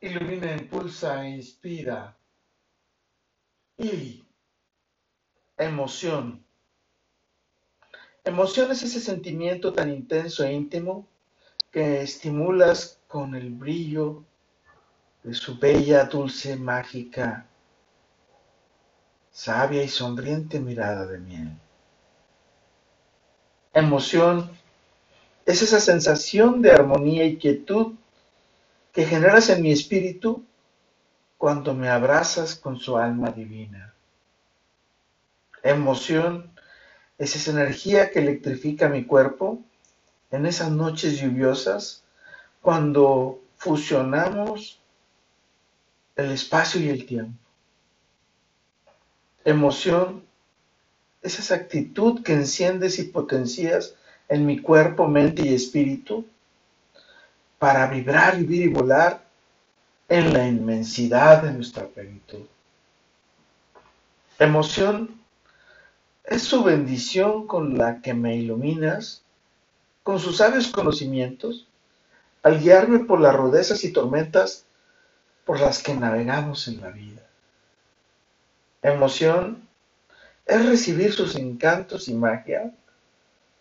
ilumina, impulsa e inspira. Y emoción. Emoción es ese sentimiento tan intenso e íntimo que estimulas con el brillo de su bella, dulce, mágica, sabia y sonriente mirada de miel. Emoción es esa sensación de armonía y quietud que generas en mi espíritu cuando me abrazas con su alma divina. Emoción es esa energía que electrifica mi cuerpo en esas noches lluviosas cuando fusionamos el espacio y el tiempo. Emoción es esa actitud que enciendes y potencias en mi cuerpo, mente y espíritu para vibrar, vivir y volar en la inmensidad de nuestra plenitud. Emoción es su bendición con la que me iluminas, con sus sabios conocimientos, al guiarme por las rudezas y tormentas por las que navegamos en la vida. Emoción es recibir sus encantos y magia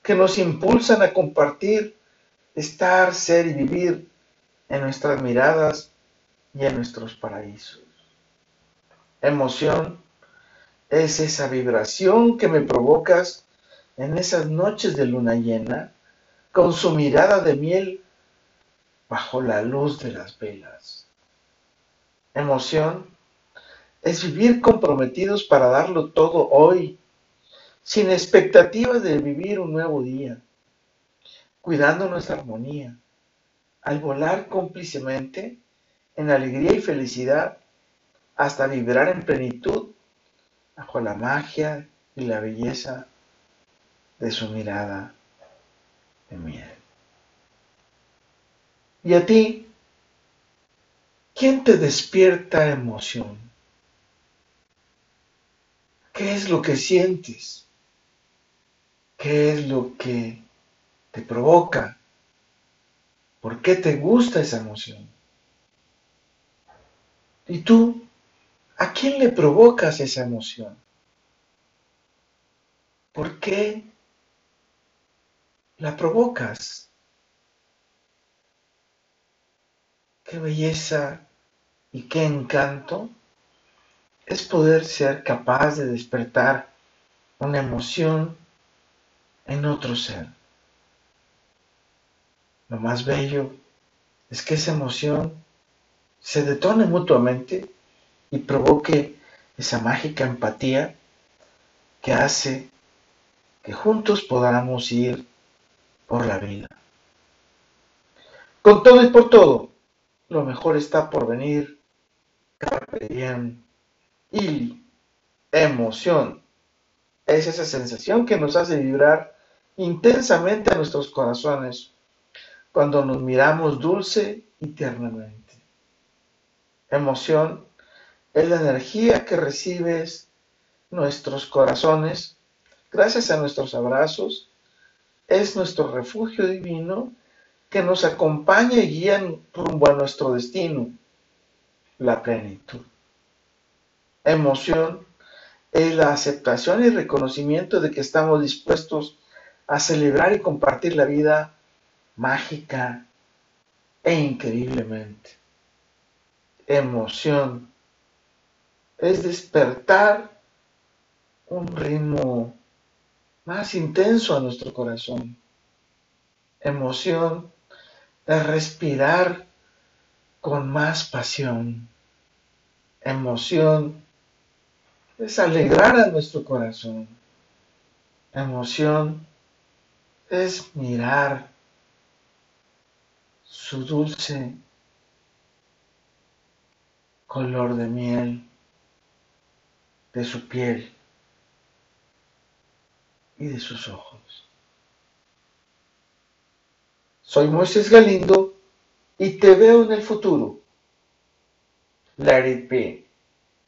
que nos impulsan a compartir estar, ser y vivir en nuestras miradas y en nuestros paraísos. Emoción es esa vibración que me provocas en esas noches de luna llena con su mirada de miel bajo la luz de las velas. Emoción es vivir comprometidos para darlo todo hoy, sin expectativas de vivir un nuevo día cuidando nuestra armonía, al volar cómplicemente en alegría y felicidad hasta vibrar en plenitud bajo la magia y la belleza de su mirada de miel. ¿Y a ti? ¿Quién te despierta emoción? ¿Qué es lo que sientes? ¿Qué es lo que te provoca? ¿Por qué te gusta esa emoción? ¿Y tú? ¿A quién le provocas esa emoción? ¿Por qué la provocas? Qué belleza y qué encanto es poder ser capaz de despertar una emoción en otro ser. Lo más bello es que esa emoción se detone mutuamente y provoque esa mágica empatía que hace que juntos podamos ir por la vida. Con todo y por todo, lo mejor está por venir. Carpe diem. Y emoción es esa sensación que nos hace vibrar intensamente a nuestros corazones cuando nos miramos dulce y tiernamente. Emoción es la energía que recibes nuestros corazones gracias a nuestros abrazos. Es nuestro refugio divino que nos acompaña y guía rumbo a nuestro destino, la plenitud. Emoción es la aceptación y reconocimiento de que estamos dispuestos a celebrar y compartir la vida mágica e increíblemente. Emoción es despertar un ritmo más intenso a nuestro corazón. Emoción es respirar con más pasión. Emoción es alegrar a nuestro corazón. Emoción es mirar su dulce color de miel de su piel y de sus ojos. Soy Moisés Galindo y te veo en el futuro. Let it be.